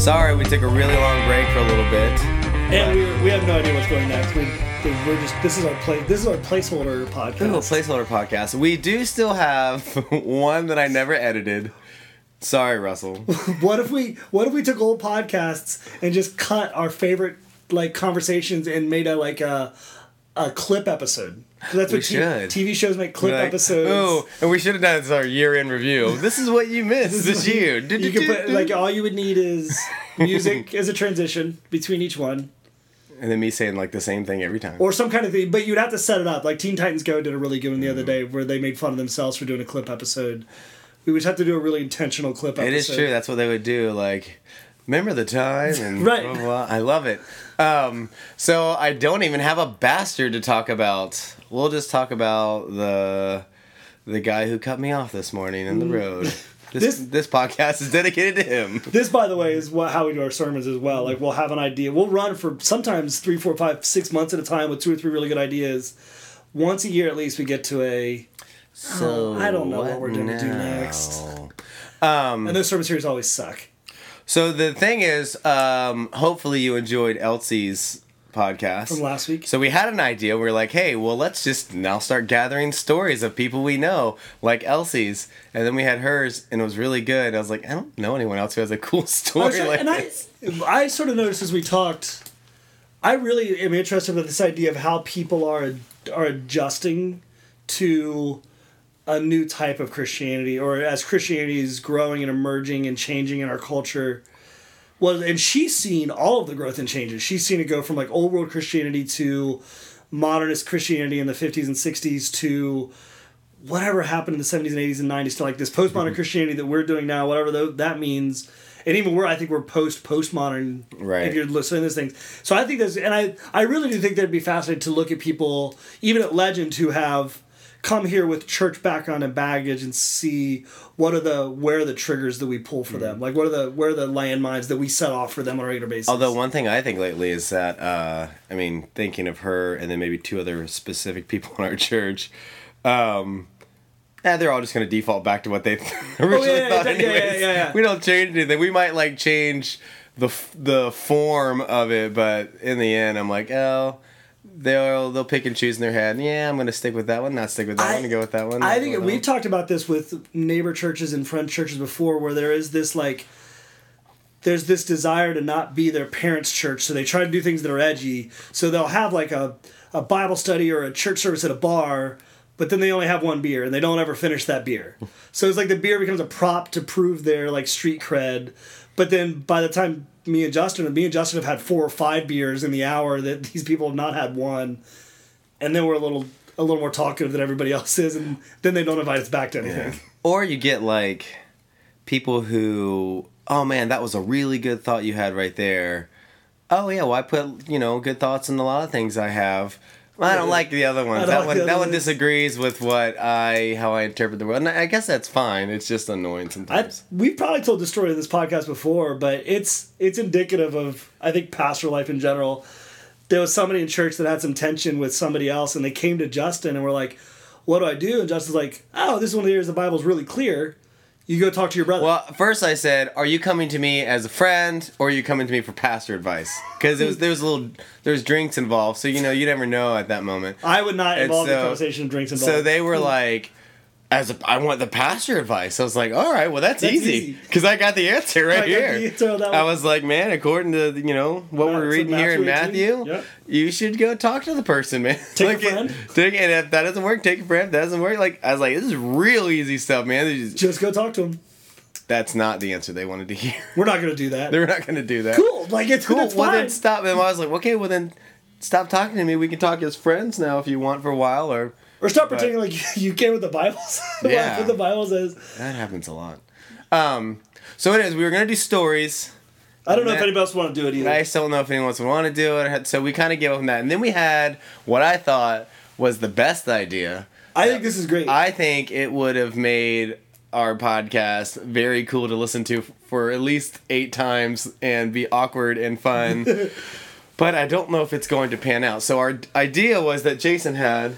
Sorry, we took a really long break for a little bit. And we, we have no idea what's going next. We, we're just this is our play this is our placeholder podcast. Ooh, placeholder podcast. We do still have one that I never edited. Sorry, Russell. what if we what if we took old podcasts and just cut our favorite like conversations and made a like a a clip episode. That's what t-. TV shows make clip Like, episodes. Oh, and we should have done this our year-end review. This is what you missed this year. You could put like all you would need is music as a transition between each one, and then me saying like the same thing every time. or some kind of thing. But you'd have to set it up. Like Teen Titans Go did a really good one the other mm. day where they made fun of themselves for doing a clip episode. We would have to do a really intentional clip episode. It is true. That's what they would do. Like, remember the time? And Right. blah, blah, blah. I love it. Um, so I don't even have a bastard to talk about. We'll just talk about the the guy who cut me off this morning in the road. This, Mm. This- this podcast is dedicated to him. This, by the way, is what, how we do our sermons as well. Like we'll have an idea. We'll run for sometimes three, four, five, six months at a time with two or three really good ideas. Once a year, at least, we get to a. So I don't know what we're gonna do next. Um, And those sermon series always suck. So the thing is, um, hopefully you enjoyed Elsie's podcast From last week. So we had an idea. We were like, hey, well, let's just now start gathering stories of people we know, like Elsie's. And then we had hers, and it was really good. I was like, I don't know anyone else who has a cool story like and I. I sort of noticed as we talked, I really am interested with this idea of how people are are adjusting to a new type of Christianity, or as Christianity is growing and emerging and changing in our culture. Well, and she's seen all of the growth and changes. She's seen it go from like old world Christianity to modernist Christianity in the 50s and 60s to whatever happened in the 70s and 80s and 90s to like this Mm-hmm. postmodern Christianity that we're doing now, whatever that means. And even we're, I think we're post postmodern. Right. If you're listening to this thing, so I think there's, and I, I really do think that'd be fascinating to look at people, even at Legend, who have come here with church background and baggage, and see what are the where are the triggers that we pull for them, like what are the where are the landmines that we set off for them on a regular basis. Although one thing I think lately is that, uh, I mean, thinking of her and then maybe two other specific people in our church, um, eh, they're all just going to default back to what they originally yeah, thought. yeah, yeah, anyways. yeah, yeah. We don't change anything. We might like change the f- the form of it, but in the end, I'm like, oh, they'll they'll pick and choose in their head. Yeah, I'm going to stick with that one. Not stick with that I- one. And go with that one. I think we've talked about this with neighbor churches and friend churches before, where there is this like, there's this desire to not be their parents' church, so they try to do things that are edgy. So they'll have like a, a Bible study or a church service at a bar, but then they only have one beer and they don't ever finish that beer. so it's like the beer becomes a prop to prove their like street cred. But then by the time me and Justin, and me and Justin have had four or five beers in the hour that these people have not had one, and then we're a little a little more talkative than everybody else is, and then they don't invite us back to anything. Or you get like people who, oh man, that was a really good thought you had right there. Oh yeah, well I put you know good thoughts in a lot of things I have. Well, I don't like the other I ones. That like one that one ones. disagrees with what I how I interpret the world. And I guess that's fine. It's just annoying I, sometimes. we've probably told the story of this podcast before, but it's it's indicative of I think pastor life in general. There was somebody in church that had some tension with somebody else, and they came to Justin and were like, "What do I do?" And Justin's like, "Oh, this one here is the Bible's really clear. You go talk to your brother." Well, first I said, "Are you coming to me as a friend, or are you coming to me for pastor advice?" Because there was there was a little there was drinks involved, so you know you never know at that moment. I would not and involve the conversation of drinks involved. So they were like, as a, I want the pastor advice. I was like, all right, well that's, That's easy because I got the answer right I here. answer I was like, man, according to you know what Ma- we're reading here in Matthew Yep. you should go talk to the person, man. Take a Like, it- friend? Take and if that doesn't work, take a friend. If that doesn't work, like I was like, this is real easy stuff, man. Just- just go talk to him. that's not the answer they wanted to hear. We're not going to do that. They're not going to do that. cool. Like it's Cool. It's well, fine. then stop. And I was like, okay, well then stop talking to me. We can talk as friends now if you want for a while, or Or stop pretending like you care what the Bible says. Yeah. what the Bible says. that happens a lot. Um. So it is. We were gonna do stories. I don't know if That- anybody else want to do it either. I still don't know if anyone else would want to do it. So we kind of gave up on that. And then we had what I thought was the best idea. I think this is great. I think it would have made our podcast very cool to listen to for at least eight times and be awkward and fun. but I don't know if it's going to pan out. So our idea was that Jason had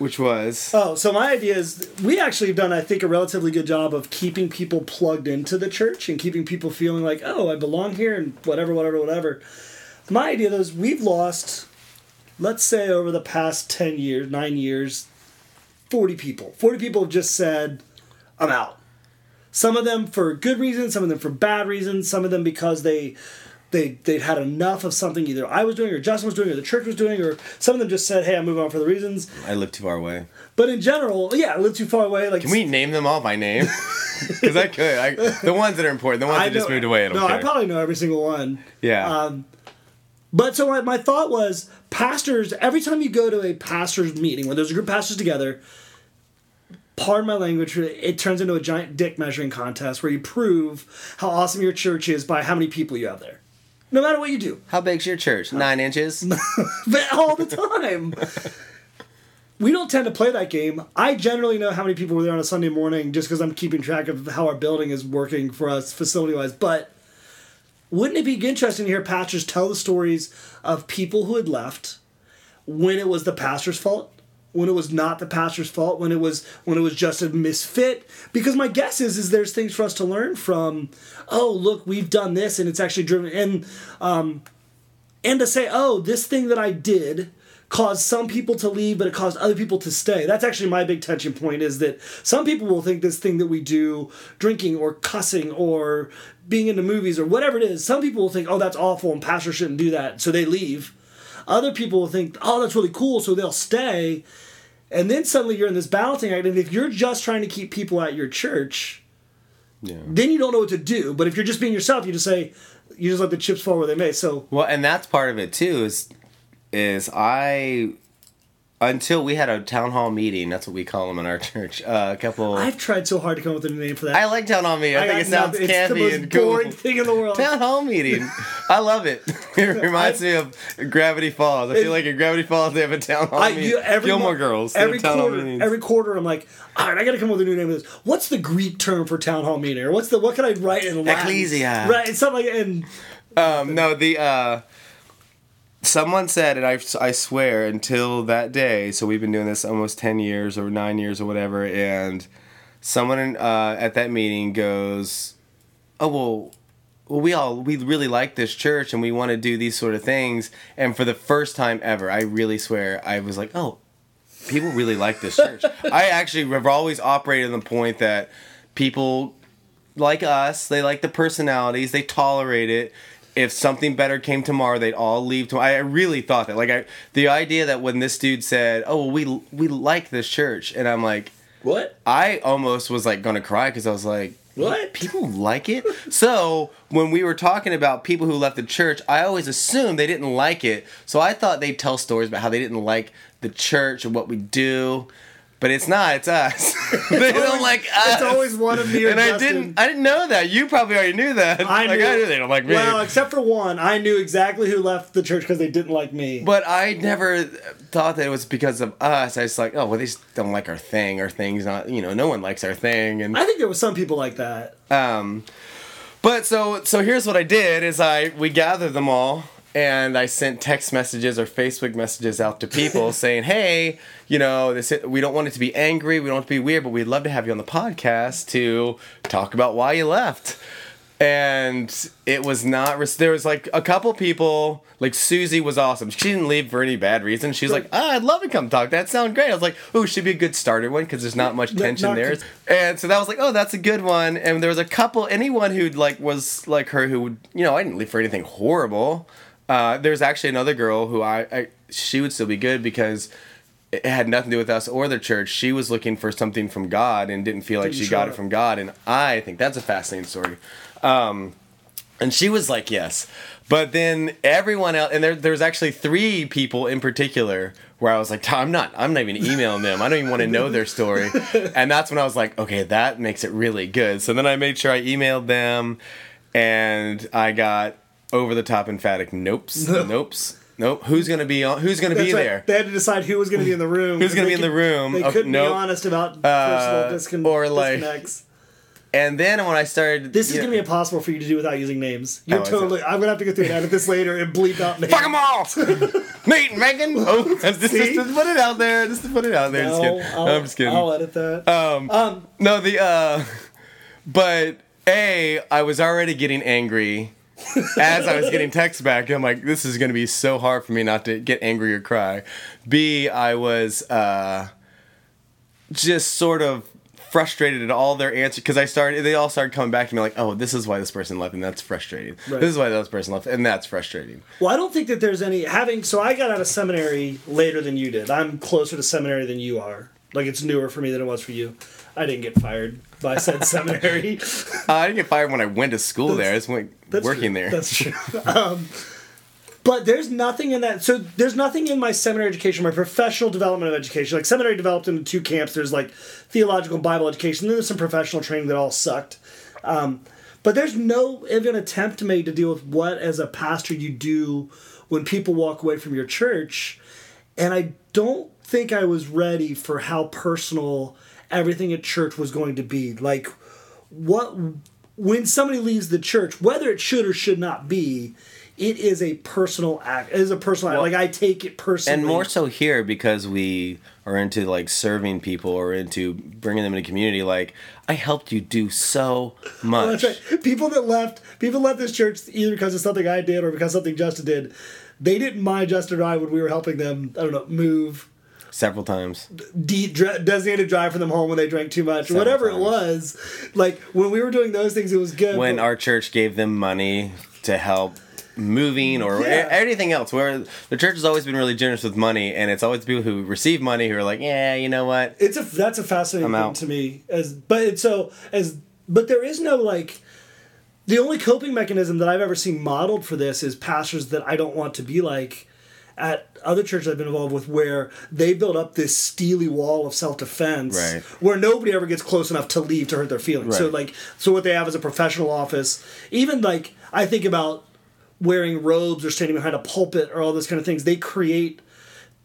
which was Oh, so my idea is we actually have done, I think, a relatively good job of keeping people plugged into the church and keeping people feeling like, oh, I belong here and whatever, whatever, whatever. My idea is we've lost, let's say, over the past 10 years, nine years, 40 people. 40 people have just said, I'm out. Some of them for good reasons, some of them for bad reasons, some of them because they they they'd had enough of something either I was doing or Justin was doing or the church was doing or some of them just said, "Hey, I'm moving on for the reasons." I live too far away. But in general, yeah, I live too far away. Like Can we name them all by name? Because I could. I, the ones that are important, the ones I that just moved away. I no, care. I probably know every single one. yeah. Um, but so my, my thought was, pastors. Every time you go to a pastors meeting where there's a group of pastors together, pardon my language, it turns into a giant dick measuring contest where you prove how awesome your church is by how many people you have there. No matter what you do. How big's your church? Nine inches. all the time. we don't tend to play that game. I generally know how many people were there on a Sunday morning just because I'm keeping track of how our building is working for us facility wise. But wouldn't it be interesting to hear pastors tell the stories of people who had left when it was the pastor's fault? When it was not the pastor's fault, when it was when it was just a misfit, because my guess is is there's things for us to learn from. Oh, look, we've done this, and it's actually driven. And um, and to say, oh, this thing that I did caused some people to leave, but it caused other people to stay. That's actually my big tension point is that some people will think this thing that we do, drinking or cussing or being into movies or whatever it is, some people will think, oh, that's awful and pastor shouldn't do that, so they leave. Other people will think, oh, that's really cool, so they'll stay. And then suddenly you're in this balancing act, and if you're just trying to keep people at your church, yeah. then you don't know what to do. But if you're just being yourself, you just say, you just let the chips fall where they may. So Well, and that's part of it too. Is is I until we had a town hall meeting. That's what we call them in our church. Uh, a couple. I've tried so hard to come up with a new name for that. I like town hall meeting. I, think it sounds nothing. It's the most and cool. boring thing in the world. Town hall meeting. I love it. It reminds me of Gravity Falls. I feel like in Gravity Falls they have a town hall I, meeting. you, every Gilmore mo- Girls. Every quarter, every quarter, I'm like, all right, I got to come up with a new name for this. What's the Greek term for town hall meeting? Or what's the what can I write in Latin? Ecclesia. Right, it's something like and Um, no, the uh, someone said, and I, I swear until that day. So we've been doing this almost ten years or nine years or whatever, and someone uh, at that meeting goes, "Oh well." Well, we all we really like this church and we want to do these sort of things. And for the first time ever, I really swear, I was like, "Oh, people really like this church." I actually have always operated on the point that people like us. They like the personalities. They tolerate it. If something better came tomorrow, they'd all leave. To I really thought that. Like I, the idea that when this dude said, "Oh, well, we we like this church," and I'm like, what? I almost was like gonna cry because I was like, What? People like it. so when we were talking about people who left the church, I always assumed they didn't like it. So I thought they'd tell stories about how they didn't like the church and what we do. But it's not. It's us. they don't like us. It's always one of me and I didn't. I didn't know that. You probably already knew that. I like, knew, I knew they don't like me. Well, except for one, I knew exactly who left the church because they didn't like me. but I never thought that it was because of us. I was like, oh, well, they just don't like our thing. Our thing's not. You know, no one likes our thing. And I think there was some people like that. Um, but so so here's what I did is I we gathered them all and I sent text messages or Facebook messages out to people saying, "Hey, you know, this we don't want it to be angry, we don't want it to be weird, but we'd love to have you on the podcast to talk about why you left." And it was not. There was like a couple people. Like Susie was awesome. She didn't leave for any bad reason. She's like, oh, "I'd love to come talk. That sounds great." I was like, "Oh, it should be a good starter one because there's not much tension not there." And so that was like, oh, that's a good one. And there was a couple, anyone who like was like her who would, you know, I didn't leave for anything horrible. Uh, there's actually another girl who I, I, she would still be good because it had nothing to do with us or the church. She was looking for something from God and didn't feel like Didn't she got it it. from God. And I think that's a fascinating story. Um, and she was like, yes. But then everyone else, and there, there was actually three people in particular where I was like, I'm not, I'm not even emailing them. I don't even want to know their story. And that's when I was like, okay, that makes it really good. So then I made sure I emailed them, and I got over the top emphatic nopes, nopes, nope. Who's gonna be on? Who's gonna be That's right. there? They had to decide who was going to be in the room. Who's gonna be in the room? They couldn't nope. be honest about Uh, personal discon- or like- disconnects. and then when I started, This is you gonna be impossible for you to do without using names. You're Oh, totally. I'm gonna have to go through and edit this later and bleep out names. Fuck them all! Nate and Megan! Oh, just, just, just put it out there. Just to put it out there. just No, kidding. I'll, I'm just kidding. I'll edit that. um, um, no, the, uh, but A, I was already getting angry as I was getting texts back. I'm like, this is going to be so hard for me not to get angry or cry. B, I was, uh, just sort of frustrated at all their answers because I started they all started coming back to me like oh this is why this person left and that's frustrating Right. this is why this person left and that's frustrating Well, I don't think that there's any having. So I got out of seminary later than you did. I'm closer to seminary than you are. Like it's newer for me than it was for you. I didn't get fired by said seminary. Uh, I didn't get fired when I went to school there. I just went That's working true. there. That's true. um, but there's nothing in that. So there's nothing in my seminary education, my professional development of education. Like seminary developed into two camps. There's like theological Bible education. Then there's some professional training that all sucked. Um, but there's no even attempt made to deal with what, as a pastor, you do when people walk away from your church. And I don't think I was ready for how personal everything at church was going to be. Like, what when somebody leaves the church, whether it should or should not be, it is a personal act. It is a personal act. Like I take it personally. and more so here because we are into like serving people or into bringing them into community. Like I helped you do so much. That's right. People that left, people left this church either because of something I did or because something Justin did. They didn't mind Justin and I when we were helping them. I don't know, move, Several times. de- dr- designated drive for them home when they drank too much, whatever it was. Like when we were doing those things, it was good. When but- our church gave them money to help moving or Yeah. anything else where the church has always been really generous with money and it's always people who receive money who are like yeah you know what it's a that's a fascinating thing to me as but it's so as but there is no like the only coping mechanism that I've ever seen modeled for this is pastors that I don't want to be like at other churches I've been involved with where they build up this steely wall of self defense Right. where nobody ever gets close enough to leave to hurt their feelings. So like so what they have is a professional office. Even like I think about wearing robes or standing behind a pulpit or all those kind of things. They create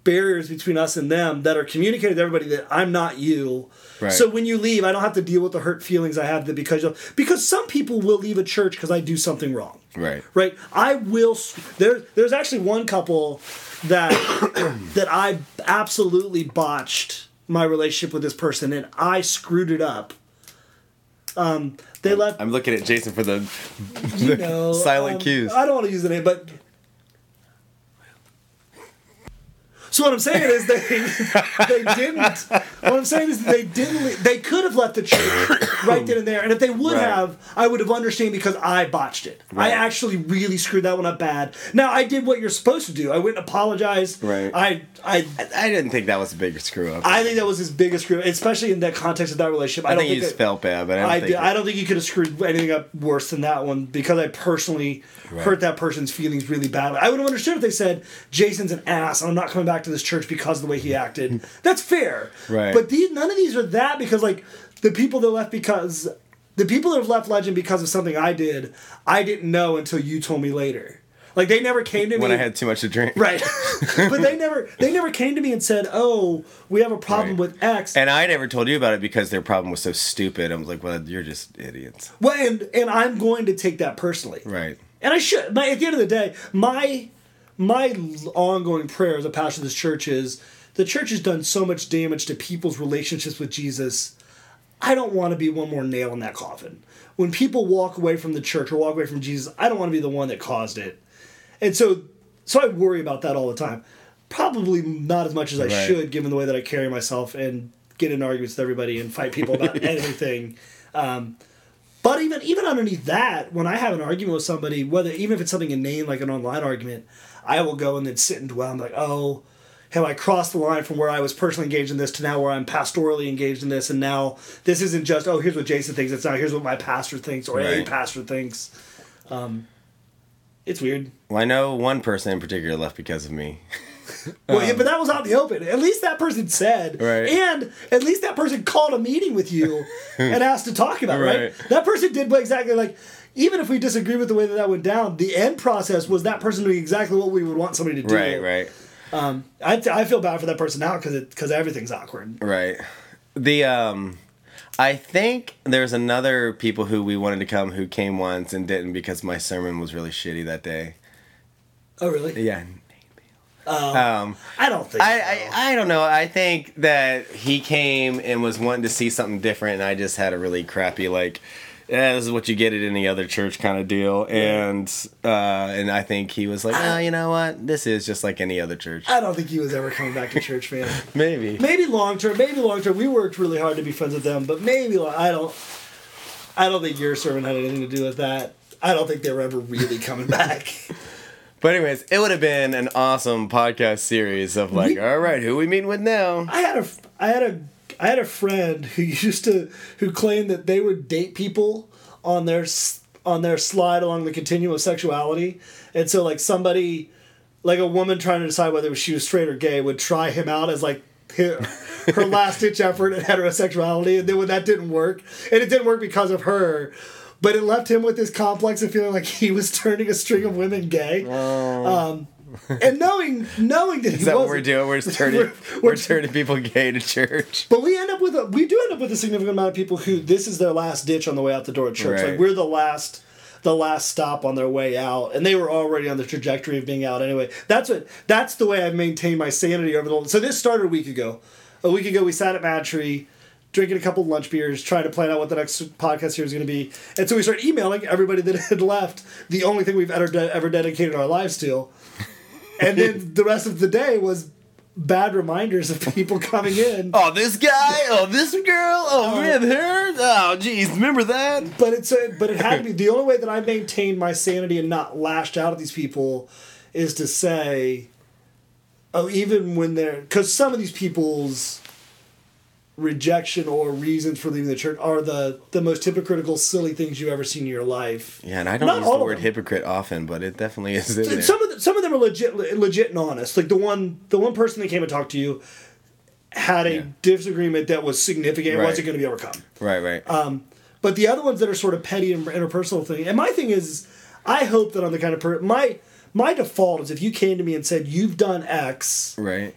barriers between us and them that are communicated to everybody that I'm not you. Right. So when you leave, I don't have to deal with the hurt feelings I have that because of because some people will leave a church because I do something wrong. right Right. I will. There. There's actually one couple that that I absolutely botched my relationship with this person, and I screwed it up. Um, they left. i'm looking at jason for the, you know, silent um, cues I don't want to use the name, but. So what I'm saying is they they didn't. What I'm saying is they didn't. le- They could have left the church right then and there, and if they would Right. have, I would have understood because I botched it. I actually really screwed that one up bad. Now I did what you're supposed to do. I went and apologized. Right. I I i didn't think that was a bigger screw up I think that was his biggest screw, up, especially in that context of that relationship. I, I don't think think you felt bad but i don't I, think did, I don't think you could have screwed anything up worse than that one because I personally hurt that person's feelings really badly. I would have understood if they said Jason's an ass and I'm not coming back to this church because of the way he acted. That's fair. Right. But these, none of these are that because like the people that left because the people that have left Legend because of something I did, I didn't know until you told me later. Like they never came to me when i had too much to drink Right. but they never they never came to me and said, "Oh, we have a problem Right. with X." and i never told you about it because their problem was so stupid i was like well you're just idiots well, and and I'm going to take that personally. right And I should. But at the end of the day, my my ongoing prayer as a pastor of this church is the church has done so much damage to people's relationships with Jesus. I don't want to be one more nail in that coffin. When people walk away from the church or walk away from Jesus, I don't want to be the one that caused it. And so so I worry about that all the time. Probably not as much as I Right. should given the way that I carry myself and get in arguments with everybody and fight people about anything. Um, but even even underneath that, when I have an argument with somebody, whether even if it's something inane like an online argument, I will go and then sit and dwell. I'm like, oh, have I crossed the line from where I was personally engaged in this to now where I'm pastorally engaged in this, and now this isn't just oh here's what Jason thinks. It's now here's what my pastor thinks or a Right. pastor thinks. Um, it's weird. well i know one person in particular left because of me Well, yeah, but that was out in the open. At least that person said, Um, Right. and at least that person called a meeting with you and asked to talk about it. Right. Right. That person did exactly like. Even if we disagree with the way that that went down, the end process was that person doing exactly what we would want somebody to do. right right I, I feel bad for that person now because because everything's awkward. Right. The um I think there's another people who we wanted to come who came once and didn't because my sermon was really shitty that day. Oh, really? Yeah. Um, Um, I don't think. I, so. I I don't know. I think that he came and was wanting to see something different, and I just had a really crappy like. Yeah, this is what you get at any other church kind of deal, and uh, and I think he was like, oh, you know what, this is just like any other church. I don't think he was ever coming back to church, man. Maybe. maybe long term, maybe long term. We worked really hard to be friends with them, but maybe I don't. I don't think your sermon had anything to do with that. I don't think they were ever really coming back. But anyways, it would have been an awesome podcast series of like, We- all right, who we meeting with now? I had a I had a I had a friend who used to who claimed that they would date people on their on their slide along the continuum of sexuality, and so like somebody like a woman trying to decide whether she was straight or gay would try him out as like her, her last ditch effort at heterosexuality, and then when that didn't work, and it didn't work because of her. But it left him with this complex of feeling like he was turning a string of women gay, um, and knowing knowing that he that what we're doing? We're just turning, We're- we're, we're- turning people gay to church. But we end up with a we do end up with a significant amount of people who this is their last ditch on the way out the door at church. Right. Like we're the last the last stop on their way out, and they were already on the trajectory of being out anyway. That's what that's the way I've maintained my sanity over the. So this started a week ago. A week ago, we sat at MadTree, drinking a couple lunch beers, trying to plan out what the next podcast here was going to be, and so we started emailing everybody that had left. The only thing we've ever ever dedicated our lives to, and then the rest of the day was bad reminders of people coming in. Oh, this guy. Oh, this girl. Oh, oh, man, her. Oh, geez, remember that? But it's a, but it had to be the only way that I maintained my sanity and not lashed out at these people is to say, oh, even when they're because some of these people's rejection or reasons for leaving the church are the the most hypocritical, silly things you've ever seen in your life. Yeah, and I don't Not use the word hypocrite often, but it definitely is in there. Some of the, some of them are legit legit and honest. Like the one the one person that came and talked to you had a Yeah. disagreement that was significant. It Right. wasn't going to be overcome. right, right. Um, but the other ones that are sort of petty and interpersonal thing, and my thing is, I hope that I'm the kind of person. My my default is if you came to me and said you've done X, right.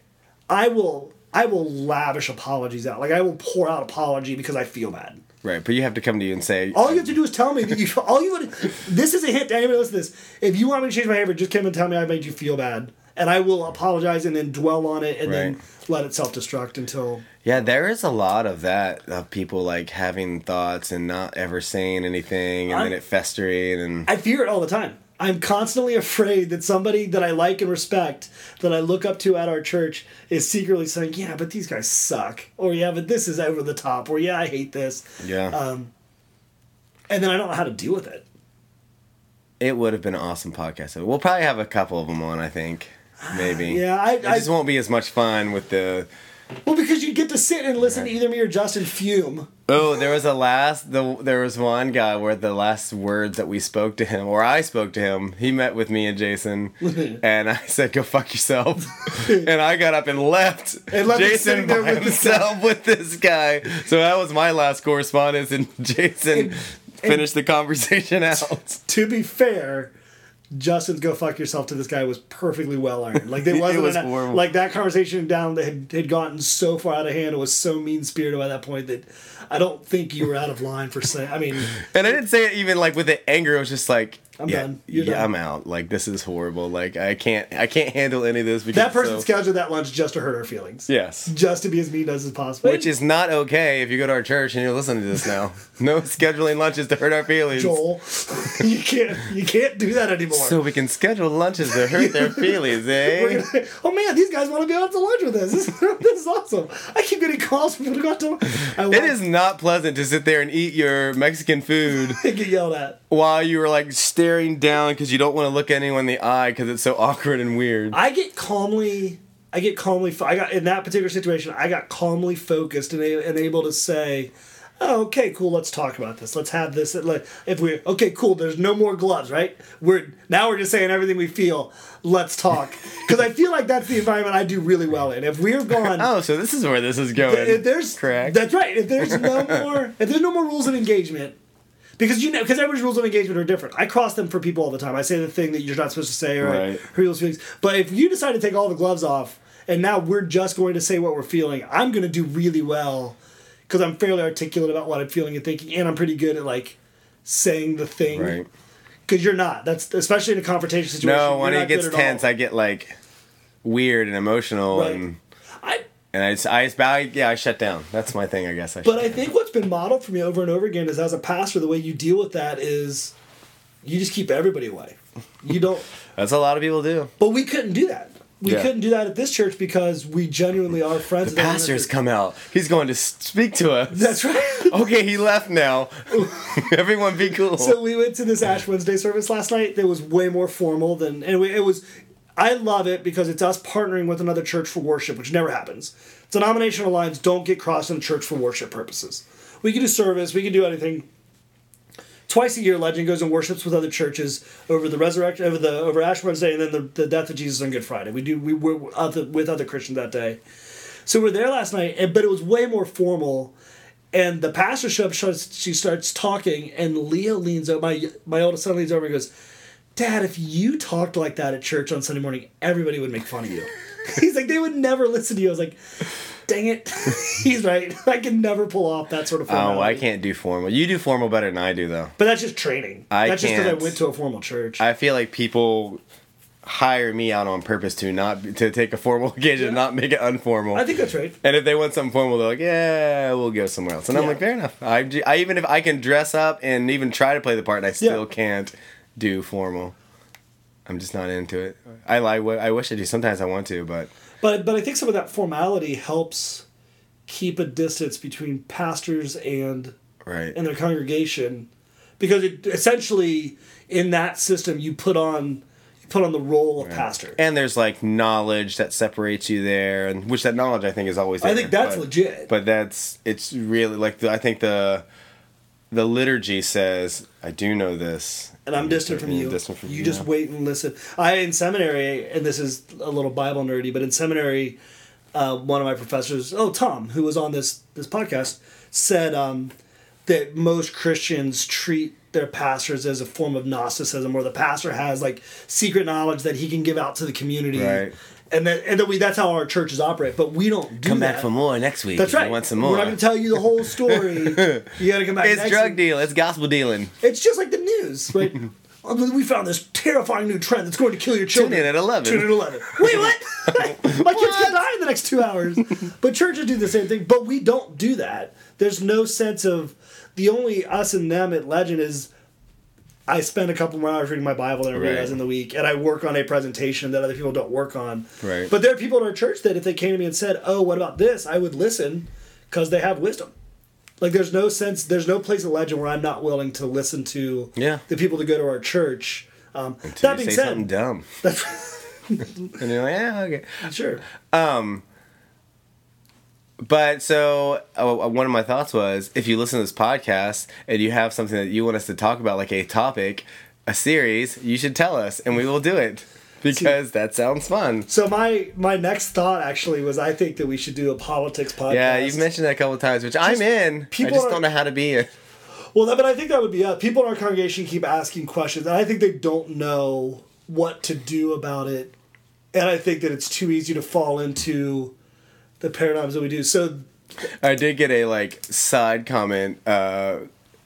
I will I will lavish apologies out. Like I will pour out apology because I feel bad. Right, but you have to come to you and say, All you have to do is tell me that you. All you would. This is a hint to anybody listen to this. If you want me to change my behavior, just come and tell me I made you feel bad, and I will apologize and then dwell on it and then let it self destruct until. Yeah, there is a lot of that of people like having thoughts and not ever saying anything, and I'm- then it festering and I fear it all the time. I'm constantly afraid that somebody that I like and respect, that I look up to at our church, is secretly saying, "Yeah, but these guys suck," or "Yeah, but this is over the top," or "Yeah, I hate this," yeah, um, and then I don't know how to deal with it. it would have been an awesome podcast. We'll probably have a couple of them on. I think maybe. Yeah, I, It I just won't be as much fun with the. well because you get to sit and listen to either me or Justin fume. Oh, there was a last. The there was one guy where the last words that we spoke to him, or I spoke to him. He met with me and Jason, and I said, "Go fuck yourself," and I got up and left. And left Jason by with himself with this guy. So that was my last correspondence, and Jason finished the conversation out. To be fair. Justin's "Go fuck yourself" to this guy was perfectly well earned. Like there wasn't was an- horrible. like that conversation down that had, had gotten so far out of hand. It was so mean spirited by that point that I don't think you were out of line for saying. I mean, And I didn't say it even like with the anger. It was just like, I'm yeah, done. You're yeah, done. I'm out. Like this is horrible. Like I can't, I can't handle any of this because that person so- scheduled that lunch just to hurt our feelings. yes. just to be as mean as as possible. Which is not okay if you go to our church and you're listening to this now. No scheduling lunches to hurt our feelings. Joel. you can't you can't do that anymore. So we can schedule lunches to hurt their feelings, eh? gonna- oh man, these guys want to go out to lunch with us. This, this is awesome. I keep getting calls from people who got to. I It is not pleasant to sit there and eat your Mexican food get yelled at. While you were like staring down because you don't want to look anyone in the eye because it's so awkward and weird. I get calmly. I get calmly. I got in that particular situation. I got calmly focused and, a- and able to say, oh, "Okay, cool. Let's talk about this. Let's have this. Like, if we okay, cool. There's no more gloves, right? We're now we're just saying everything we feel. Let's talk because I feel like that's the environment I do really well in. If we're gone, Oh, so this is where this is going. if there's correct. That's right. If there's no more, if there's no more rules of engagement, because you know, because everybody's rules of engagement are different. I cross them for people all the time. I say the thing that you're not supposed to say or Right. hurt people's feelings. But if you decide to take all the gloves off and now we're just going to say what we're feeling, I'm going to do really well because I'm fairly articulate about what I'm feeling and thinking, and I'm pretty good at like saying the thing. Right. Because you're not. That's especially in a confrontation situation. No, when it gets tense, all. I get like weird and emotional, Right. and and I just, I just I, yeah, I shut down. That's my thing, I guess. I But I down. think what's been modeled for me over and over again is as a pastor, the way you deal with that is you just keep everybody away. You don't. that's a lot of people do. But we couldn't do that. We Yeah. couldn't do that at this church because we genuinely are friends. The with pastor come out. He's going to speak to us. That's right. okay, he left now. Everyone be cool. So we went to this Ash Wednesday service last night. That was way more formal than, and we, it was. I love it because it's us partnering with another church for worship, which never happens. Denominational lines don't get crossed in the church for worship purposes. We can do service, we can do anything. Twice a year, Legend goes and worships with other churches over the resurrection, over the over Ash Wednesday, and then the, the death of Jesus on Good Friday. We do we were with other, Christians that day. So we're there last night, but it was way more formal. And the pastor shows up, she starts talking, and Leah leans over, my, my oldest son leans over and goes, Dad, if you talked like that at church on Sunday morning, everybody would make fun of you. He's like, they would never listen to you. I was like, dang it. He's right. I can never pull off that sort of formal. oh, I can't do formal. You do formal better than I do, though. But that's just training. I that's just because I went to a formal church. I feel like people hire me out on purpose to not to take a formal occasion, Yeah. not make it unformal. I think that's right. And if they want something formal, they're like, "Yeah, we'll go somewhere else." And I'm like, "Fair enough." I even if I can dress up and even try to play the part, I still Yeah. can't do formal. I'm just not into it. I I, I wish I do. Sometimes I want to, but But but I think some of that formality helps keep a distance between pastors and right. and their congregation because it essentially in that system you put on you put on the role of pastor. And there's like knowledge that separates you there, and which that knowledge I think is always. I think that's but- legit. But that's it's really like the, I think the the liturgy says I do know this, and I'm distant from you. Distant from you you just wait and listen. I in seminary, and this is a little Bible nerdy, but in seminary, uh, one of my professors, oh Tom, who was on this this podcast, said um, that most Christians treat their pastors as a form of Gnosticism, where the pastor has like secret knowledge that he can give out to the community, Right. And then and that we that's how our churches operate. But we don't do that. Come that. back for more next week. That's right. Want some more? We're not going to tell you the whole story. you got to come back. it's drug week. deal. It's gospel dealing. It's just like the news? Oh, we found this terrifying new trend that's going to kill your children. in at 11. Tune in at 11. Wait, what? My kids could die in the next two hours. But churches do the same thing, but we don't do that. There's no sense of the only us and them at Legend is I spend a couple more hours reading my Bible than everybody Right. does in the week, and I work on a presentation that other people don't work on. Right. But there are people in our church that if they came to me and said, "Oh, what about this?" I would listen because they have wisdom. Like there's no sense, there's no place in Legend where I'm not willing to listen to Yeah. the people that go to our church. Um, Until that you being say something dumb, that's and you're like, yeah, okay. sure. But so uh, one of my thoughts was, if you listen to this podcast and you have something that you want us to talk about, like a topic, a series, you should tell us, and we will do it because that sounds fun. So my my next thought actually was I think that we should do a politics podcast. Yeah, you've mentioned that a couple of times, which I'm in. I people just are- don't know how to be it. Well, that- but I think that would be uh, people in our congregation keep asking questions, and I think they don't know what to do about it, and I think that it's too easy to fall into the paradigms that we do. So I did get a like side comment uh,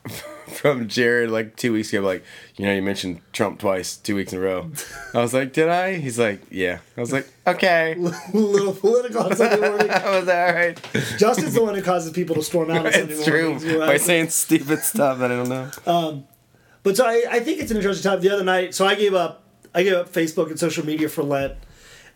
from Jared like two weeks ago, like you know you mentioned Trump twice, two weeks in a row. I was like, did I? He's like, yeah. I was like, okay. a little political on Sunday morning. I was all right. Justin's the one who causes people to storm out on Sunday It's true mornings. You're by saying stupid stuff that I don't know. Um, but so I, I think it's an interesting time. The other night, so I gave up I gave up Facebook and social media for Lent,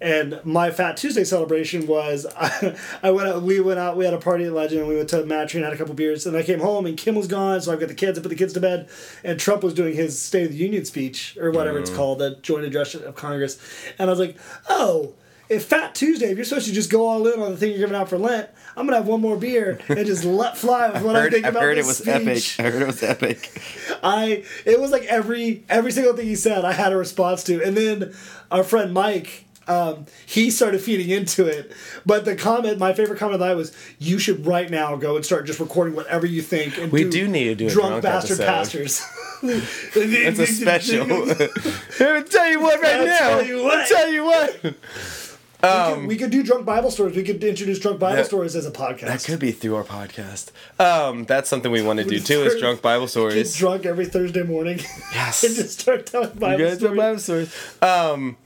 and my Fat Tuesday celebration was I, I went out. We went out. We had a party at Legend. and We went to MadTree and had a couple beers. And I came home and Kim was gone. So I've got the kids. I put the kids to bed, and Trump was doing his State of the Union speech or whatever it's mm-hmm. called, the Joint Address of Congress. And I was like, oh. If Fat Tuesday, if you're supposed to just go all in on the thing you're giving out for Lent, I'm gonna have one more beer and just let fly with what I Heard, think I've about heard it this was speech. epic. I heard it was epic. I it was like every every single thing he said I had a response to, and then our friend Mike. Um, he started feeding into it, but the comment, my favorite comment of the night was, "You should right now go and start just recording whatever you think." And We do need to do a drunk bastard pastors. It's a special. Let me tell you what right I'll now. tell you what. I'll tell you what. we, could, we could do drunk Bible stories. We could introduce drunk Bible That- stories as a podcast. That could be through our podcast. Um, that's something we want to do too. Is drunk Bible Get stories. drunk every Thursday morning. Yes. and just start telling Bible You guys know stories. Bible stories. Um,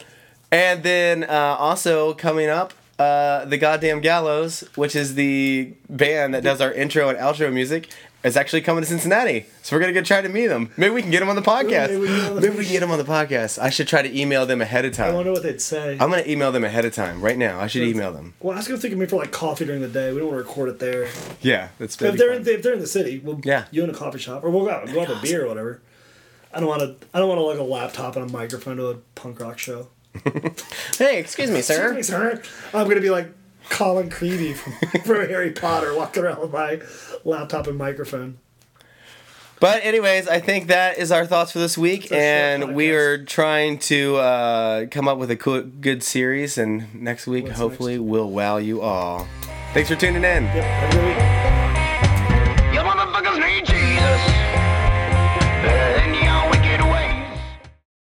and then uh, also coming up, uh, the Goddamn Gallows, which is the band that does our intro and outro music, is actually coming to Cincinnati. So we're gonna go try to meet them. Maybe we can get them on the podcast. Maybe we can get them on the Maybe we can get them on the podcast. I should try to email them ahead of time. I wonder what they'd say. I'm gonna email them ahead of time right now. I should email them. well, ask them if they can meet me for like coffee during the day. We don't want to record it there. Yeah, that's If they're in, if they're in the city, we'll Yeah. you in a coffee shop or we'll go out go have a beer or whatever. I don't want to. I don't want to like a laptop and a microphone to a punk rock show. Hey, excuse me, Excuse me, sir. I'm gonna be like Colin Creevey from, from Harry Potter, walking around with my laptop and microphone. But anyways, I think that is our thoughts for this week, and we are trying to uh, come up with a cool, good series. And next week, What's hopefully, next? we'll wow you all. Thanks for tuning in. Yep.